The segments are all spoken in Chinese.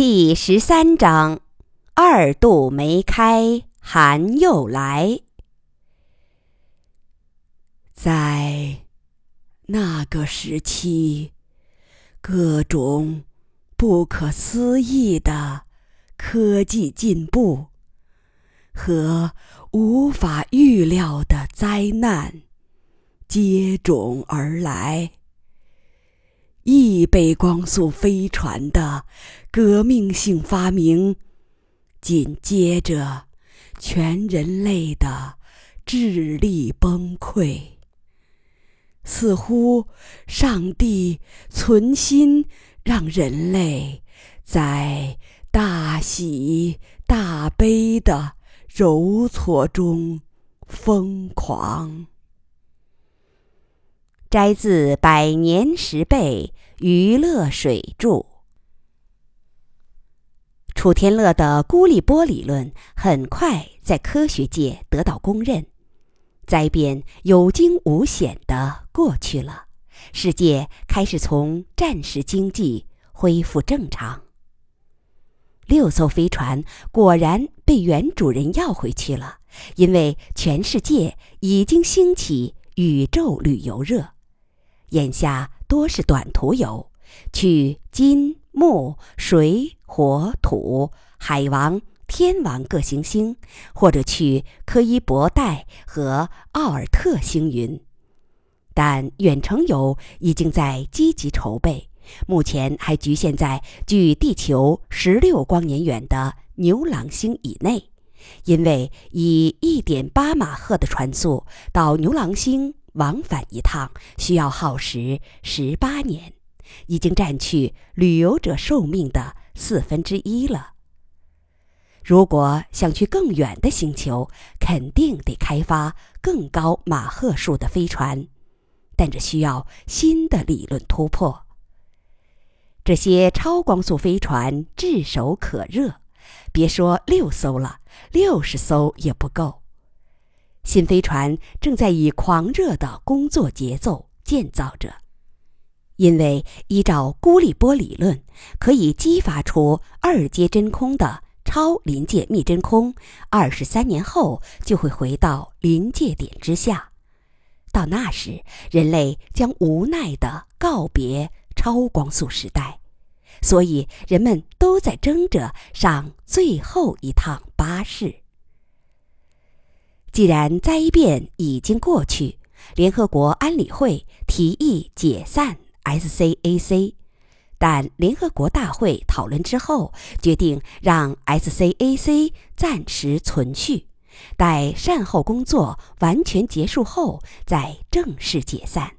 第十三章：二度梅开，寒又来。在那个时期，各种不可思议的科技进步和无法预料的灾难接踵而来。亿倍光速飞船的革命性发明，紧接着全人类的智力崩溃。似乎上帝存心让人类在大喜大悲的揉搓中疯狂。摘自《百年十倍娱乐水著》。楚天乐的孤立波理论很快在科学界得到公认，灾变有惊无险的过去了，世界开始从战时经济恢复正常。六艘飞船果然被原主人要回去了，因为全世界已经兴起宇宙旅游热。眼下多是短途游，去金木水火土海王天王各行星，或者去柯伊伯带和奥尔特星云。但远程游已经在积极筹备，目前还局限在距地球十六光年远的牛郎星以内，因为以一点八马赫的船速到牛郎星。往返一趟需要耗时十八年，已经占去旅游者寿命的四分之一了。如果想去更远的星球，肯定得开发更高马赫数的飞船，但这需要新的理论突破。这些超光速飞船炙手可热，别说六艘了，六十艘也不够。新飞船正在以狂热的工作节奏建造着，因为依照孤立波理论，可以激发出二阶真空的超临界密真空，二十三年后就会回到临界点之下。到那时，人类将无奈地告别超光速时代，所以人们都在争着上最后一趟巴士。既然灾变已经过去，联合国安理会提议解散 SCAC，但联合国大会讨论之后，决定让 SCAC 暂时存续，待善后工作完全结束后再正式解散。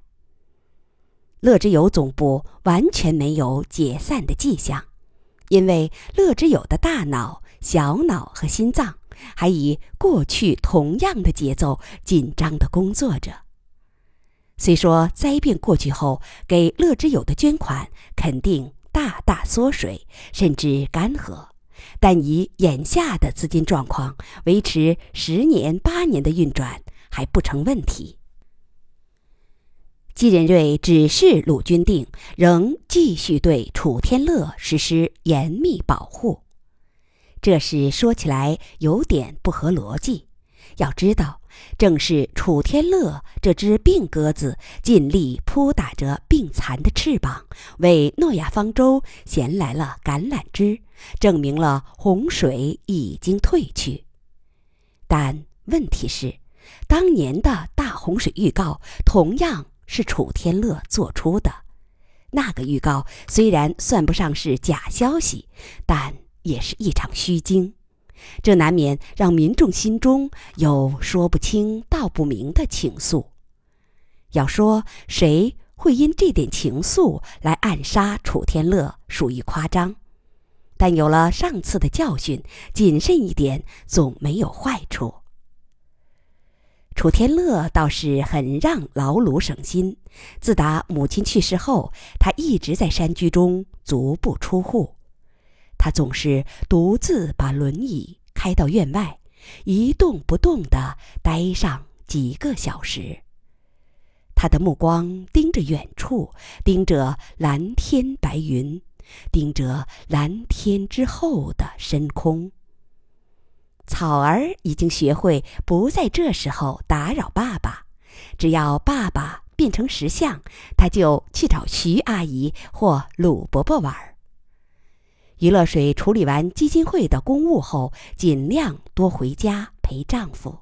乐之友总部完全没有解散的迹象，因为乐之友的大脑、小脑和心脏。还以过去同样的节奏紧张地工作着。虽说灾变过去后，给乐之友的捐款肯定大大缩水，甚至干涸，但以眼下的资金状况，维持十年八年的运转还不成问题。季仁瑞指示鲁军定仍继续对楚天乐实施严密保护。这事说起来有点不合逻辑。要知道，正是楚天乐这只病鸽子尽力扑打着病残的翅膀，为诺亚方舟衔来了橄榄枝，证明了洪水已经退去。但问题是，当年的大洪水预告同样是楚天乐做出的。那个预告虽然算不上是假消息，但……也是一场虚惊，这难免让民众心中有说不清道不明的情愫。要说谁会因这点情愫来暗杀楚天乐，属于夸张。但有了上次的教训，谨慎一点总没有坏处。楚天乐倒是很让老鲁省心。自打母亲去世后，他一直在山居中足不出户。他总是独自把轮椅开到院外，一动不动地待上几个小时。他的目光盯着远处，盯着蓝天白云，盯着蓝天之后的深空。草儿已经学会不在这时候打扰爸爸，只要爸爸变成石像，他就去找徐阿姨或鲁伯伯玩。于乐水处理完基金会的公务后，尽量多回家陪丈夫。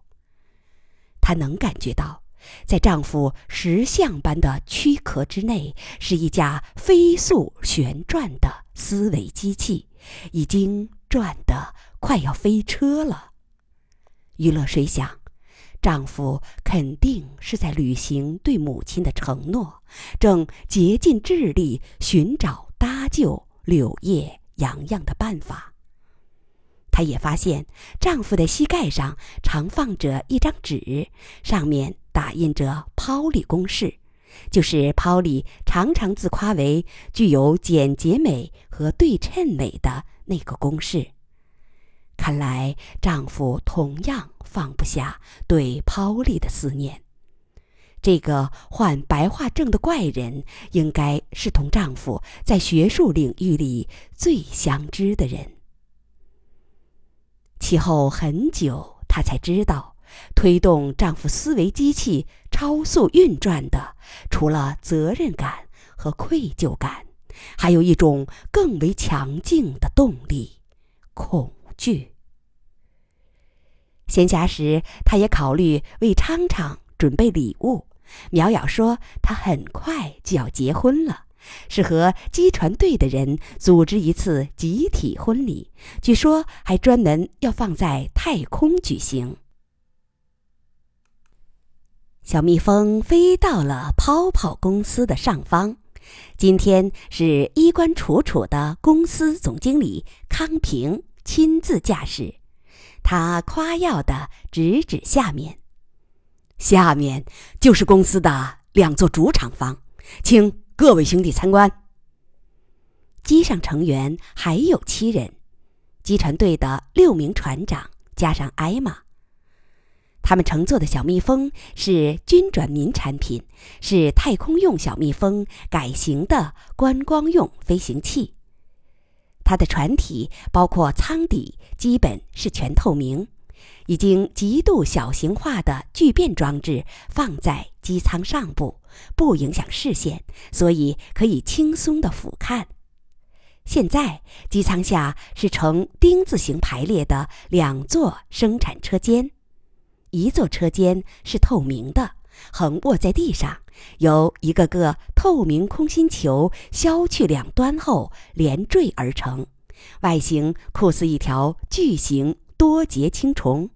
她能感觉到，在丈夫石像般的躯壳之内，是一架飞速旋转的思维机器，已经转得快要飞车了。于乐水想，丈夫肯定是在履行对母亲的承诺，正竭尽智力寻找搭救柳叶。洋洋的办法。她也发现丈夫的膝盖上常放着一张纸，上面打印着 “Polly 公式”，就是 Polly 常常自夸为具有简洁美和对称美的那个公式。看来丈夫同样放不下对 Polly 的思念。这个患白化症的怪人，应该是同丈夫在学术领域里最相知的人。其后很久，她才知道，推动丈夫思维机器超速运转的，除了责任感和愧疚感，还有一种更为强劲的动力——恐惧。闲暇时，她也考虑为昌昌准备礼物。苗瑶说：“她很快就要结婚了，是和机船队的人组织一次集体婚礼，据说还专门要放在太空举行。”小蜜蜂飞到了泡泡公司的上方，今天是衣冠楚楚的公司总经理康平亲自驾驶，他夸耀的指指下面。下面就是公司的两座主厂房，请各位兄弟参观。机上成员还有七人，机船队的六名船长加上艾玛。他们乘坐的小蜜蜂是军转民产品，是太空用小蜜蜂改型的观光用飞行器。它的船体包括舱底，基本是全透明。已经极度小型化的聚变装置放在机舱上部，不影响视线，所以可以轻松的俯瞰。现在机舱下是呈丁字形排列的两座生产车间，一座车间是透明的，横卧在地上，由一个个透明空心球削去两端后连缀而成，外形酷似一条巨型多节青虫。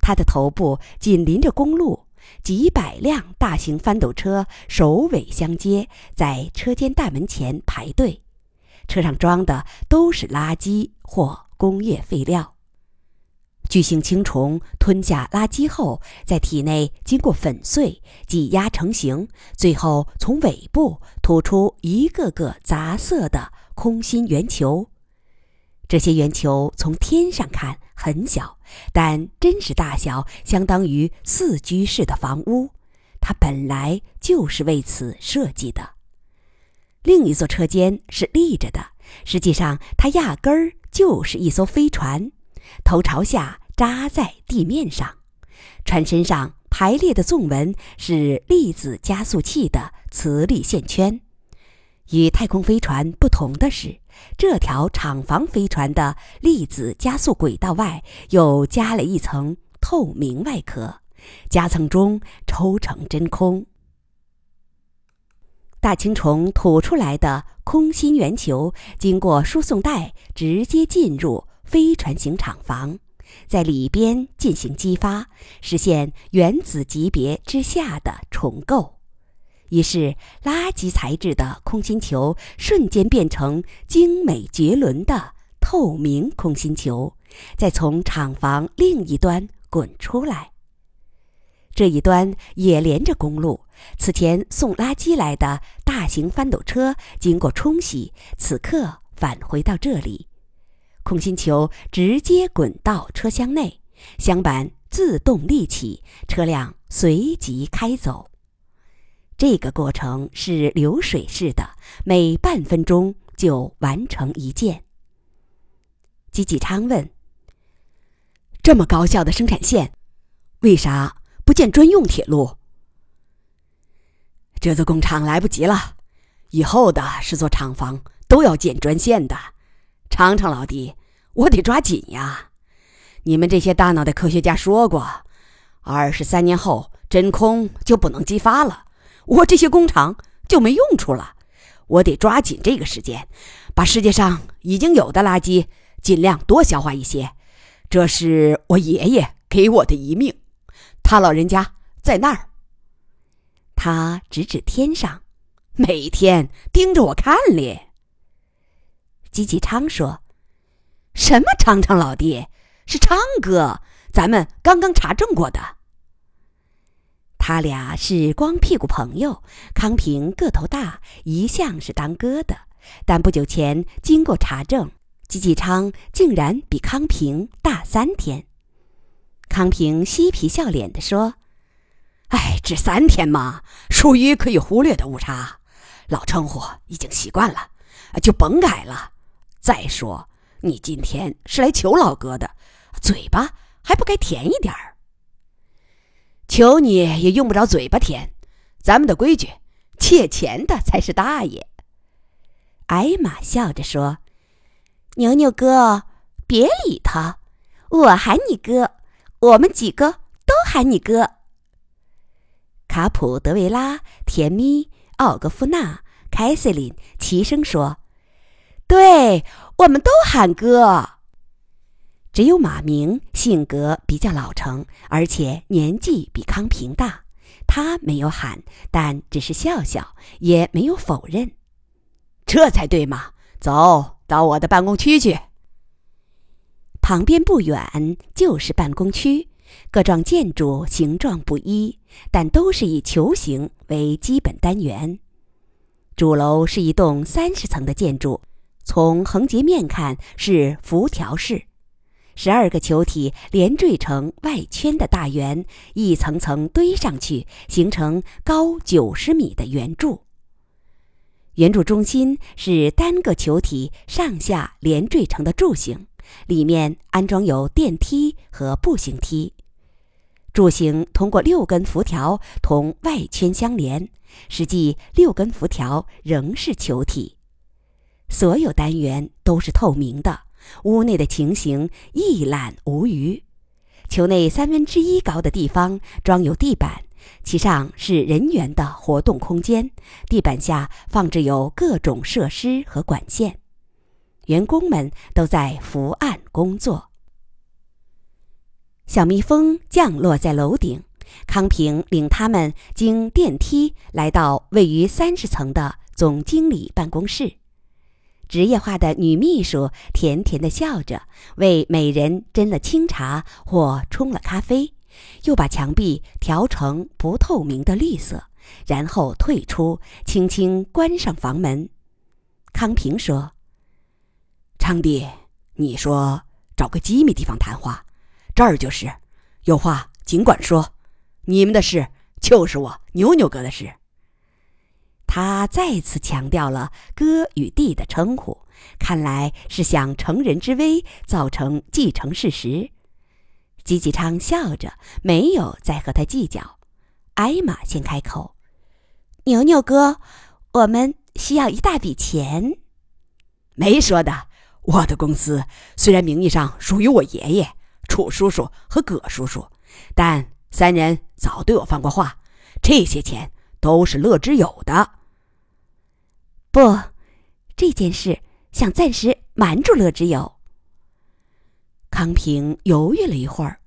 它的头部紧邻着公路，几百辆大型翻斗车首尾相接，在车间大门前排队，车上装的都是垃圾或工业废料。巨型青虫吞下垃圾后，在体内经过粉碎、挤压成型，最后从尾部吐出一个个杂色的空心圆球。这些圆球从天上看很小，但真实大小相当于四居室的房屋。它本来就是为此设计的。另一座车间是立着的，实际上它压根儿就是一艘飞船，头朝下扎在地面上，船身上排列的纵纹是粒子加速器的磁力线圈。与太空飞船不同的是。这条厂房飞船的粒子加速轨道外又加了一层透明外壳，夹层中抽成真空。大青虫吐出来的空心圆球经过输送带直接进入飞船型厂房，在里边进行激发，实现原子级别之下的重构。于是，垃圾材质的空心球瞬间变成精美绝伦的透明空心球，再从厂房另一端滚出来。这一端也连着公路，此前送垃圾来的大型翻斗车经过冲洗，此刻返回到这里。空心球直接滚到车厢内，箱板自动立起，车辆随即开走。这个过程是流水式的，每半分钟就完成一件。吉吉昌问：“这么高效的生产线，为啥不建专用铁路？”这座工厂来不及了，以后的十座厂房都要建专线的。长城老弟，我得抓紧呀！你们这些大脑袋科学家说过，二十三年后真空就不能激发了，我这些工厂就没用处了。我得抓紧这个时间，把世界上已经有的垃圾尽量多消化一些。这是我爷爷给我的遗命，他老人家在那儿。他指指天上，每天盯着我看咧。吉吉昌说：“什么昌昌老弟，是昌哥，咱们刚刚查证过的。他俩是光屁股朋友。康平个头大，一向是当哥的，但不久前经过查证，吉吉昌竟然比康平大三天。康平嬉皮笑脸地说。”哎，只三天嘛，属于可以忽略的误差，老称呼已经习惯了，就甭改了。再说，你今天是来求老哥的，嘴巴还不该甜一点儿？求你也用不着嘴巴甜，咱们的规矩，借钱的才是大爷。艾玛笑着说：“牛牛哥，别理他，我喊你哥，我们几个都喊你哥。”卡普德维拉、甜咪、奥格夫娜、凯瑟琳齐声说：“对，我们都喊哥。”只有马明性格比较老成，而且年纪比康平大，他没有喊，但只是笑笑，也没有否认。这才对嘛！走到我的办公区去。旁边不远就是办公区。各幢建筑形状不一，但都是以球形为基本单元。主楼是一栋三十层的建筑，从横截面看是辐条式，十二个球体连缀成外圈的大圆，一层层堆上去，形成高九十米的圆柱。圆柱中心是单个球体上下连缀成的柱形，里面安装有电梯和步行梯。柱形通过六根辐条同外圈相连，实际六根辐条仍是球体。所有单元都是透明的，屋内的情形一览无余。球内三分之一高的地方装有地板，其上是人员的活动空间，地板下放置有各种设施和管线，员工们都在伏案工作。小蜜蜂降落在楼顶，康平领他们经电梯来到位于三十层的总经理办公室。职业化的女秘书甜甜的笑着，为每人斟了清茶或冲了咖啡，又把墙壁调成不透明的绿色，然后退出，轻轻关上房门。康平说：“昌弟，你说找个机密地方谈话。”这儿就是，有话尽管说。你们的事就是我牛牛哥的事。他再次强调了哥与弟的称呼，看来是想乘人之危，造成既成事实。吉吉昌笑着，没有再和他计较。艾玛先开口：“牛牛哥，我们需要一大笔钱。”没说的，我的公司虽然名义上属于我爷爷。楚叔叔和葛叔叔，但三人早对我放过话，这些钱都是乐之友的。不，这件事想暂时瞒住乐之友。康平犹豫了一会儿，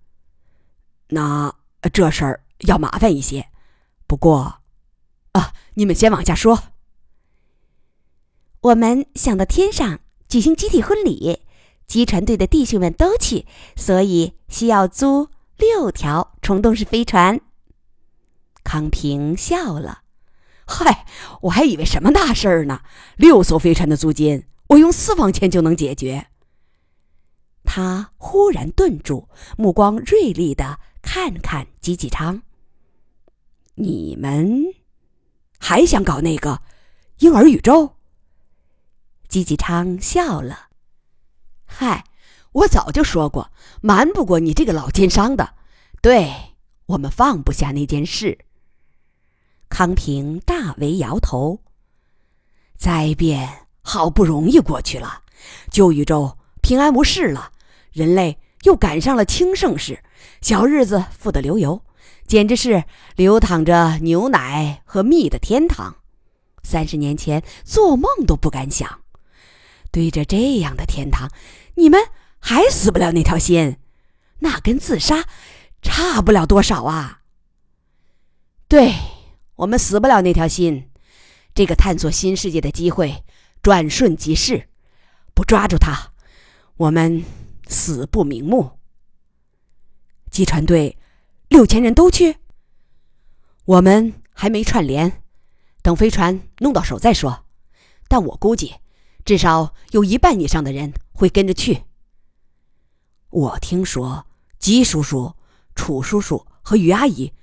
那这事儿要麻烦一些。不过，啊，你们先往下说。我们想到天上举行集体婚礼。机船队的弟兄们都去，所以需要租六条虫洞式飞船。康平笑了：“嗨，我还以为什么大事儿呢？六艘飞船的租金，我用私房钱就能解决。”他忽然顿住，目光锐利的看看吉吉昌：“你们还想搞那个婴儿宇宙？”吉吉昌笑了：“嗨，我早就说过，瞒不过你这个老奸商的。对我们放不下那件事。”康平大为摇头。灾变好不容易过去了，旧宇宙平安无事了，人类又赶上了清盛世，小日子富得流油，简直是流淌着牛奶和蜜的天堂。三十年前做梦都不敢想。对着这样的天堂，你们还死不了那条心，那跟自杀差不了多少啊！对。我们死不了那条心，这个探索新世界的机会转瞬即逝，不抓住它，我们死不瞑目。机船队六千人都去，我们还没串联，等飞船弄到手再说。但我估计，至少有一半以上的人会跟着去。我听说，吉叔叔、楚叔叔和于阿姨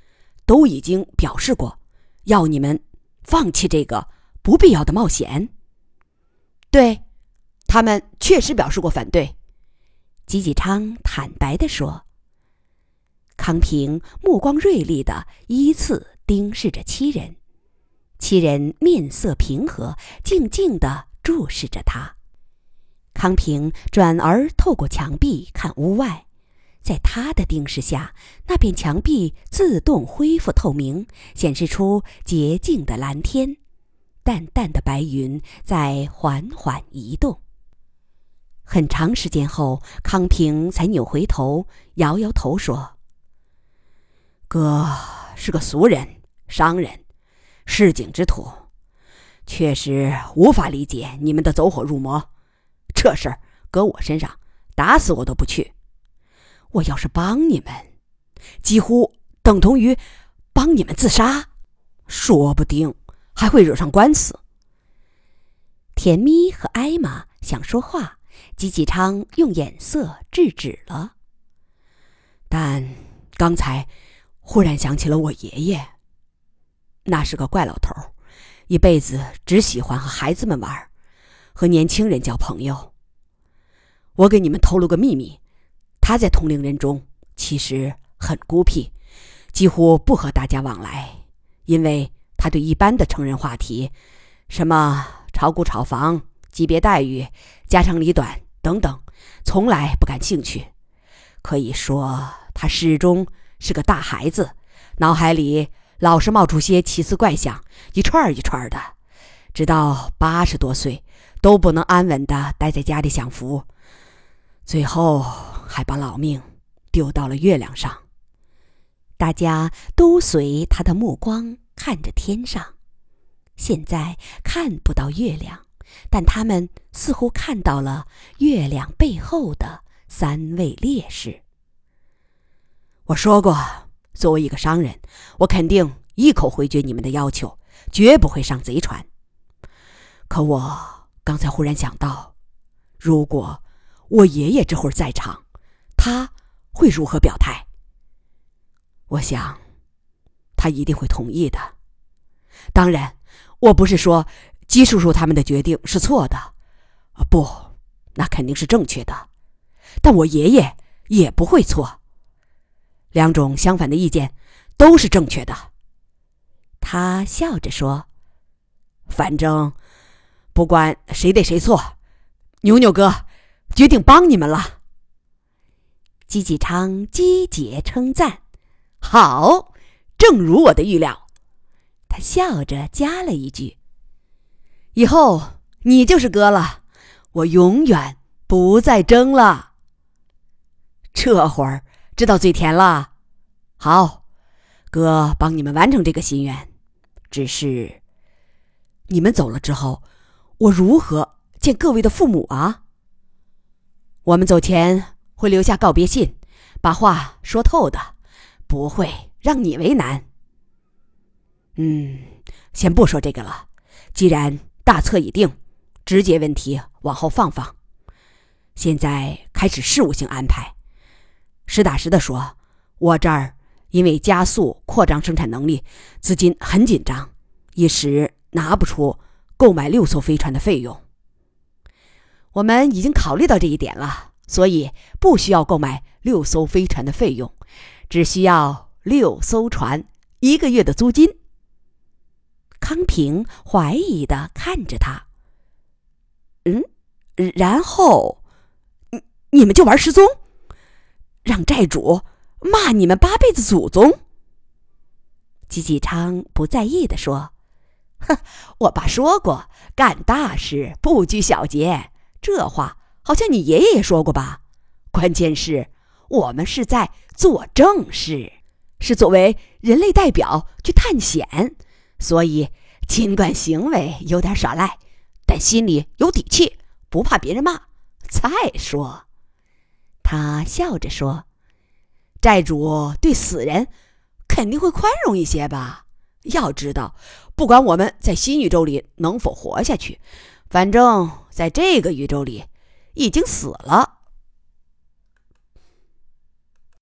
都已经表示过。要你们放弃这个不必要的冒险。对，他们确实表示过反对。吉吉昌坦白的说。康平目光锐利的依次盯视着七人，七人面色平和，静静的注视着他。康平转而透过墙壁看屋外。在他的盯视下，那片墙壁自动恢复透明，显示出洁净的蓝天，淡淡的白云在缓缓移动。很长时间后，康平才扭回头，摇摇头说：“哥是个俗人，商人，市井之徒，确实无法理解你们的走火入魔。这事儿搁我身上，打死我都不去。”我要是帮你们，几乎等同于帮你们自杀，说不定还会惹上官司。甜蜜和艾玛想说话，吉吉昌用眼色制止了。但刚才忽然想起了我爷爷，那是个怪老头，一辈子只喜欢和孩子们玩，和年轻人交朋友。我给你们透露个秘密。他在同龄人中其实很孤僻，几乎不和大家往来，因为他对一般的成人话题，什么炒股炒房、级别待遇、家长里短等等，从来不感兴趣。可以说，他始终是个大孩子，脑海里老是冒出些奇思怪想，一串一串的，直到八十多岁都不能安稳的待在家里享福，最后。还把老命丢到了月亮上。大家都随他的目光看着天上，现在看不到月亮，但他们似乎看到了月亮背后的三位烈士。我说过，作为一个商人，我肯定一口回绝你们的要求，绝不会上贼船。可我刚才忽然想到，如果我爷爷这会儿在场。他会如何表态？我想，他一定会同意的。当然，我不是说姬叔叔他们的决定是错的，啊，不，那肯定是正确的。但我爷爷也不会错。两种相反的意见都是正确的。他笑着说：“反正，不管谁对谁错，牛牛哥决定帮你们了。”姬继昌击节称赞：“好，正如我的预料。”他笑着加了一句：“以后你就是哥了，我永远不再争了。”这会儿知道嘴甜了。好，哥帮你们完成这个心愿。只是，你们走了之后，我如何见各位的父母啊？我们走前。会留下告别信，把话说透的，不会让你为难。嗯，先不说这个了。既然大策已定，直接问题往后放放。现在开始事务性安排。实打实的说，我这儿因为加速扩张生产能力，资金很紧张，一时拿不出购买六艘飞船的费用。我们已经考虑到这一点了，所以不需要购买六艘飞船的费用，只需要六艘船一个月的租金。康平怀疑的看着他。嗯，然后，你你们就玩失踪，让债主骂你们八辈子祖宗。吉吉昌不在意的说：“哼，我爸说过，干大事不拘小节。”这话好像你爷爷也说过吧？关键是，我们是在做正事，是作为人类代表去探险，所以尽管行为有点耍赖，但心里有底气，不怕别人骂。再说，他笑着说：“债主对死人肯定会宽容一些吧？要知道，不管我们在新宇宙里能否活下去。”反正，在这个宇宙里，已经死了。